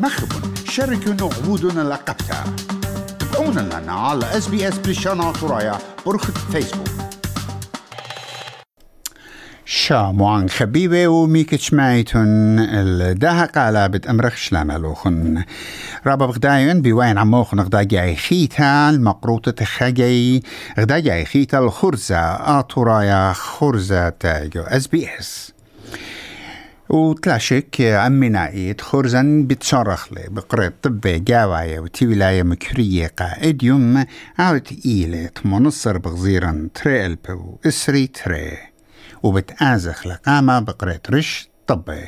مخبون شاركوا عبودنا لقبتا تابعونا لنا على اس بي اس بلشانا ترايا برخة فيسبوك. شاموان خبيبة وميكتش مايتون الدها قالا بتأمرخ شلاملوخن رابا بغداين بوين عموخن غدا جاي خيتا المقروطة خجي غدا جاي خيتا الخرزة آتورايا خرزة تاجو اس بي اس وتلاشك عمنايت خرزن بتصرخ لي بقرية طب جاوايا وتي ولاية مكرية قائد يوم عاوت إيلة منصر بغزيرا تري البو إسري تري. وبتآزخ لقامة بقرية رش طبي.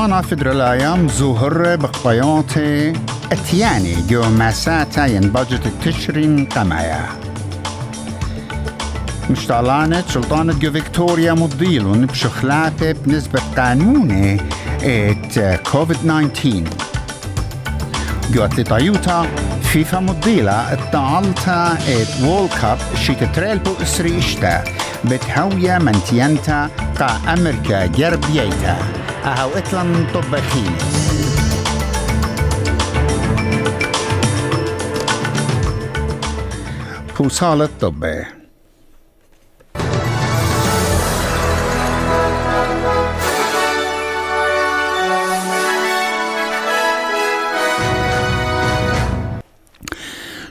سلطانة فدرالايام زهر بقبياتي أتياني جو مساتا ينبجت تشرين قمايا. مشتعلانة سلطانة جو فيكتوريا مضيلون بشخلاتة بنسبة قانوني إت كوفيد 19 جو اتليطايوتا فيفا مضيلة التعالتا إت وول كاب شيت تريلبو اسري اشتا بتهويا منتينتا قا أمريكا جربيتا أهو إطلم طبخين فوصال الطب.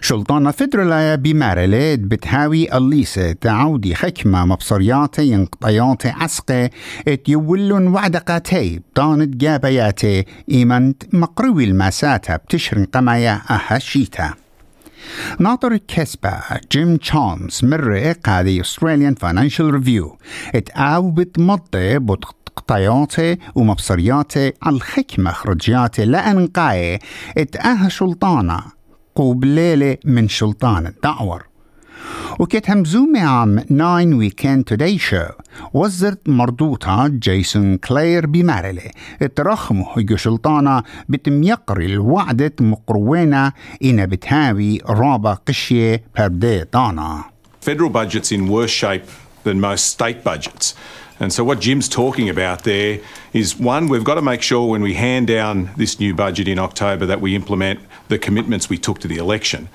شلطانة فدرلا بمارلد بتهاوي الليسة تعودي حكمة مبصرياتي ينقطياتي عسقة ات يولون وعدقاتي بطانت جابياتي إيمانت مقروي المساتة بتشرن قمايا أها شيتا ناطر كسبة جيم تشامز مر قادي Australian Financial Review اتقاو بتمضي بتقطياتي ومبصرياتي على الحكمة خرجياتي لأنقاي اتأها شلطانة قوبليلة من سلطان الدعور وكت همزومي عام ناين ويكند توداي شو وزرت مردوطة جيسون كلير بمارلي اترخمه هجو سلطانة بتميقري الوعدة مقروينة إنا بتهاوي رابا قشية بردي دانا Federal budget's in worse shape than most state budgets. And so, what Jim's talking about there is one, we've got to make sure when we hand down this new budget in October that we implement the commitments we took to the election.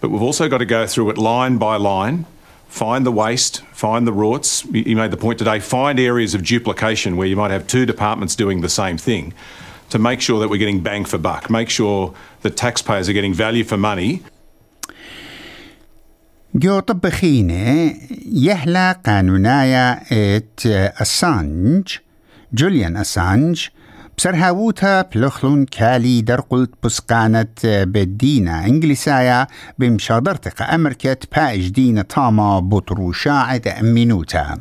But we've also got to go through it line by line, find the waste, find the rorts. You made the point today, find areas of duplication where you might have two departments doing the same thing to make sure that we're getting bang for buck, make sure that taxpayers are getting value for money. جو طبخينة يهلا قانونايا ات أسانج جوليان أسانج بسرهاووتا بلخلون كالي درقلت بسقانت بدينا انجليسايا بمشادرتق أمريكا بايج دينا طاما بطروشاعة أمينوتا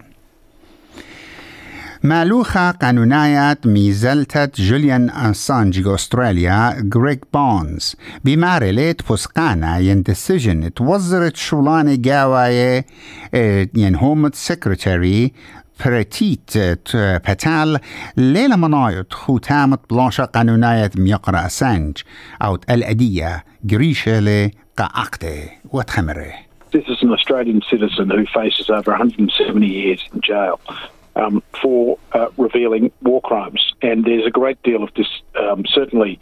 مالوخة قانونايات ميزلتت جوليان أسانج أستراليا غريك بونز بمارلت بسقانا ين ديسيجن توزرت شولاني جاواي ين هوم سكرتاري بريتيت باتال ليلة منايت ختامت بلاشا قانوناية ميقرا أسانج أو الأدية قريشة لقاقتي وتخمره This is an Australian citizen who faces over 170 years in jail. um, for uh, revealing war crimes. And there's a great deal of this, um, certainly.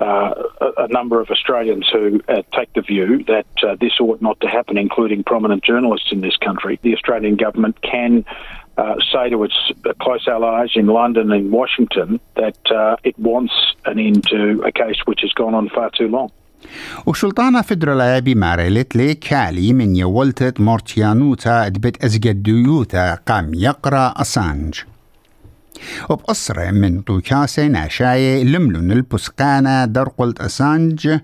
Uh, a, a, number of Australians who uh, take the view that uh, this ought not to happen, including prominent journalists in this country. The Australian government can uh, say to its close allies in London and Washington that uh, it wants an end to a case which has gone on far too long. وشلطانة فدرالة بمارلت لي كالي من يولتت مورتيانوتا ادبت ازجديوتا قام يقرأ أسانج وبقصرة من طوكاسة ناشاية لملون البسقانة درقلت أسانج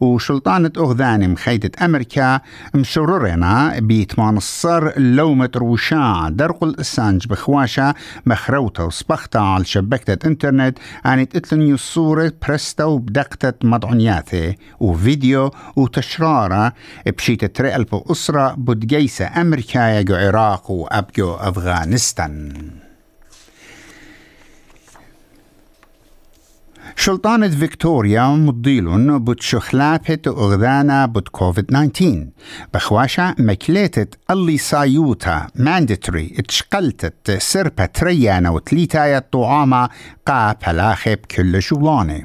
وشلطانة أغذاني مخيدة أمريكا مشررنا الصر لومة روشاع درقل أسانج بخواشة مخروتة وصبختة على شبكة إنترنت عن تتلني الصورة برستة وبدقتة مضعنياته وفيديو وتشرارة بشيتة رئل أسرة بدقيسة أمريكا يجو عراق وأبجو أفغانستان. شلطانة فيكتوريا مضيلون بتشخلابة أغذانا بت كوفيد 19 بخواشا مكليتة اللي سايوتا ماندتري اتشقلتت سربة تريانا وتليتايا طعامة قا بلاخب كل شغلانة.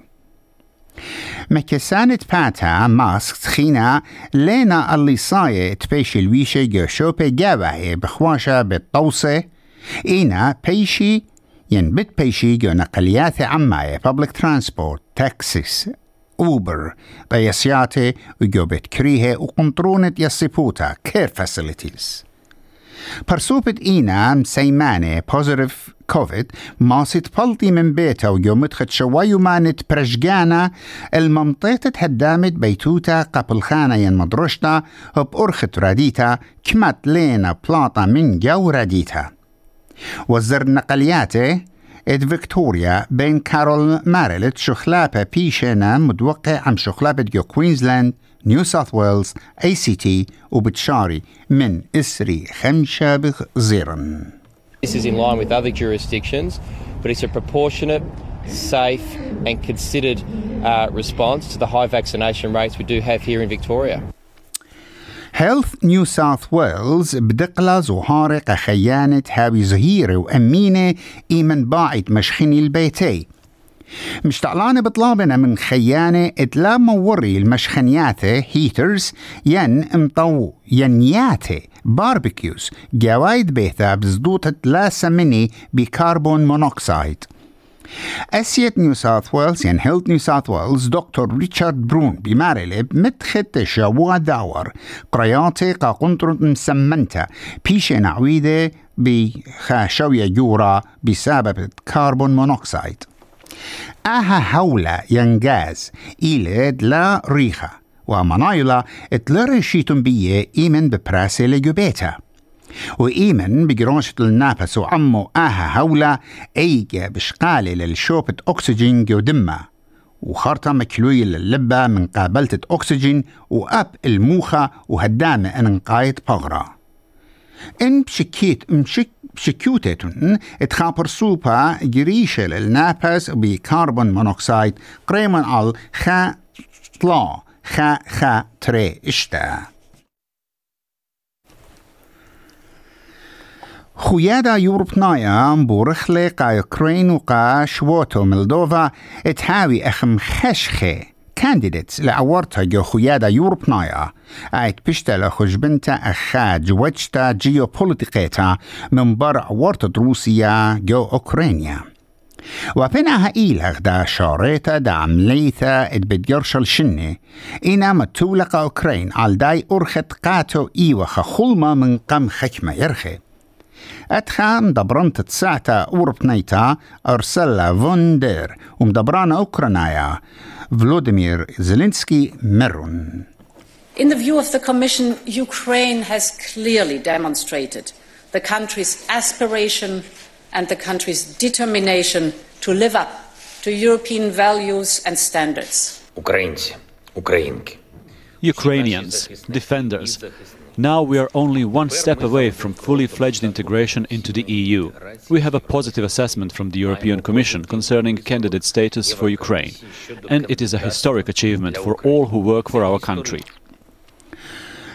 مكسانة باتا ماسك تخينا لينا اللي صاية تبيش الويشة جوشوبة جاوهي بخواشا بالطوسة إينا بيشي ين بت بيشي جو نقليات عماية public transport تاكسيس أوبر بيسياتي وجو بت كريهة وقنطرونة يصيبوتا كير فاسيليتيز برسوبة إينا مسيمانة بوزيتيف كوفيد ماسيت بلطي من بيتا ويوم مدخت شوي مانت برشجانا الممطيت تهدامت بيتوتا قبل خانة ين مدرشتا. بأرخت راديتا. كمت لينا بلاطة من جو راديتا. وزر نقلياته اد فيكتوريا بين كارول مارلت شخلابة بيشينا متوقع عم شخلابة جو كوينزلاند نيو ساوث ويلز اي سي تي وبتشاري من اسري خمشة بغزيرن This is in line with other jurisdictions, but it's a proportionate, safe, and considered uh, response to the high vaccination rates we do have here in Victoria. هيلث نيو ساوث ويلز بدقلة زهارق خيانة هاوي زهيرة وأمينة إيمن باعت مشخني البيتي. مش تعلانة بطلابنا من خيانة إتلا موري المشخنياته هيترز ين امطو ينياته باربيكيوز. جوايد بيثا بزدوطة لا سمني بكربون مونوكسيد أسيت نيو ساوث ويلز ين هيلث نيو ساوث ويلز دكتور ريتشارد برون بمارلب متخت شوا داور قرياتي قا قنطرة مسمنتا بيشي عويدة بخاشوية جورا بسبب كربون مونوكسيد أها هولا ينجاز إيلد لا ريخة ومنايلا اتلرشيتم بيه إيمن ببراسي لجوبيتا وإيمن بجراشة النافس وعمو آها هولا أيجا بشقالي للشوبة أكسجين جو دمه وخرطة مكلوية للبة من قابلة أكسجين وأب الموخة وهدامة أن نقايت بغرة. إن بشكيت مشك بشكيوتتن اتخابر سوبا جريشة للنافس بكربون مونوكسيد قريما على خا طلا خا خا تري إشتا. خويادا يوروبنايا بورخلي قا يوكرين وقا شووتو ملدوفا اتهاوي اخم خشخي كانديديتس لعورتا جو خويادا يوروبنايا ايت بشتا لخجبنتا اخا جوجتا جيوبوليتيقيتا من بر عورتا روسيا جو اوكرانيا وبينها إيل دا شاريتا دا عمليتا اد بتجرشل شني إنا متولق أوكرين على داي أرخت قاتو إيوخا خلما من قم خكمة يرخي Ethan dobrant tsata urpnejta Ursella von der umdobrana Ukranaja Vladimir Zelensky Merun. In the view of the Commission, Ukraine has clearly demonstrated the country's aspiration and the country's determination to live up to European values and standards. Ukrainians, Ukrainians, defenders, Now we are only one step away from fully fledged integration into the EU. We have a positive assessment from the European Commission concerning candidate status for Ukraine, and it is a historic achievement for all who work for our country.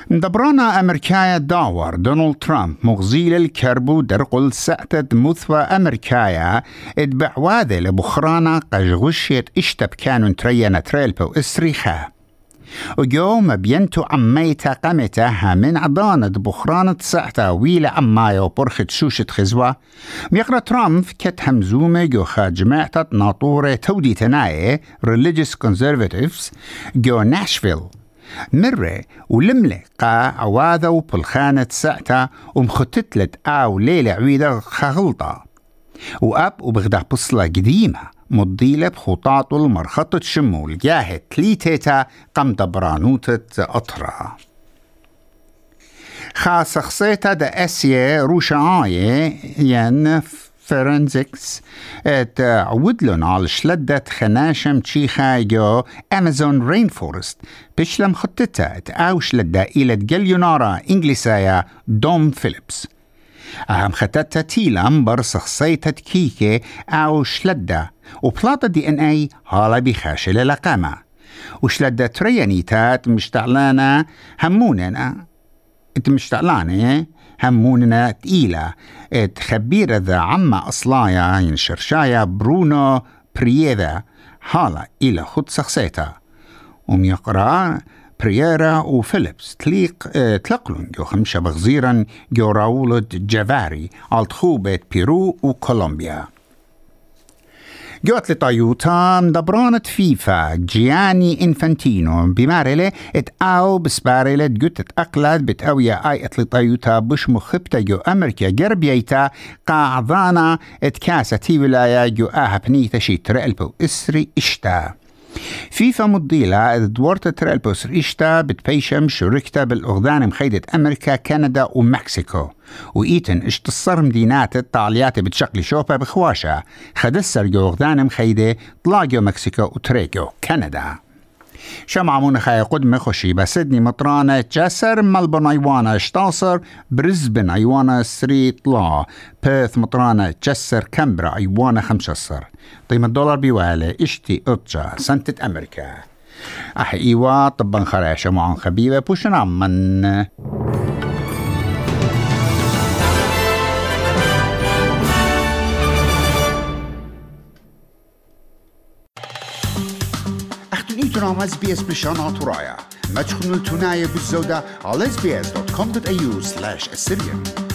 دبرانا أمريكايا داور دونالد ترامب مغزيل الكربو درقل سأتت مثوى أمريكايا اتبع واذي لبخرانا قجغشيت اشتب كانوا ترينا تريلبو اسريخا وجو بينتو عميتا قمتا من عضانة بخرانة ساعتا ويلا عمايا وبرخت شوشة خزوة. ميقرأ ترامب كت همزومة جو خاجمعتا ناطورة تودي تناية Religious Conservatives جو ناشفيل. مرة ولملة قا عواذا وبلخانة ساعتا ومختتلت آو ليلة عويدة خغلطة. وأب وبغدا بصلة قديمة. مضيلة بخطاط المرخطة شمول جاهد تليتيتا قم دبرانوتة أطرا خاص خصيتا دا أسيا روشعاية ين فرنزكس تعودلن على شلدة خناشم تشيخا جو أمازون رين فورست بشلم خطتا أو شلدة إلى جليونارا إنجليسايا دوم فيليبس أهم خطتا تيلم برسخ سيتة كيكي أو شلدة وبلاطة دي إن إي هالا بخاشل لقامة. وشلدة تريانيتات مشتعلانة هموننا. إنت مشتعلانة؟ هموننا تقيلة. ات خبيرة ذا عما أصلايا ينشرشايا برونو برييذا. هالا إلى خد سخسيتا. وميقرأ برييرا وفيليبس تليق تلقلن جو خمشة بغزيرا جو راولة جافاري خوبة بيرو وكولومبيا جوت لطيوتا مدبرانة فيفا جياني انفانتينو بمارلة ات أو بسبارلة جوت اقلد بتأوية اي لطيوتا بش مخبتا جو أمريكا جربيتا قاعدانا ات كاسة تي ولاية جو أها بنيتا شي ترقلبو اسري اشتا فيفا مضيلة. دورت ترالبوس ريشتا بتبيشم شركتا بالأغذان مخيدة أمريكا كندا ومكسيكو. وإيتن اشتصر مدينات الطاليات بتشقلي شوبا بخواشا. خدسر جو أغذان مخيدة طلاجو مكسيكو وتريكو كندا. شمع خاي قدمة خشي بسدني مطرانة جسر ملبون ايوانا شتاصر برزبن ايوانا ستريت لا. بيث مطرانة جسر كمبرا ايوانا خمسة قيمة الدولار بيوالي اشتي اتجا سنتة أمريكا احي ايوا طبا خراشة معن خبيبة بوشن عمن برنامه بی اس پیشان آتورایا مجخون تونای بزودا، الاسبیس دات کام دات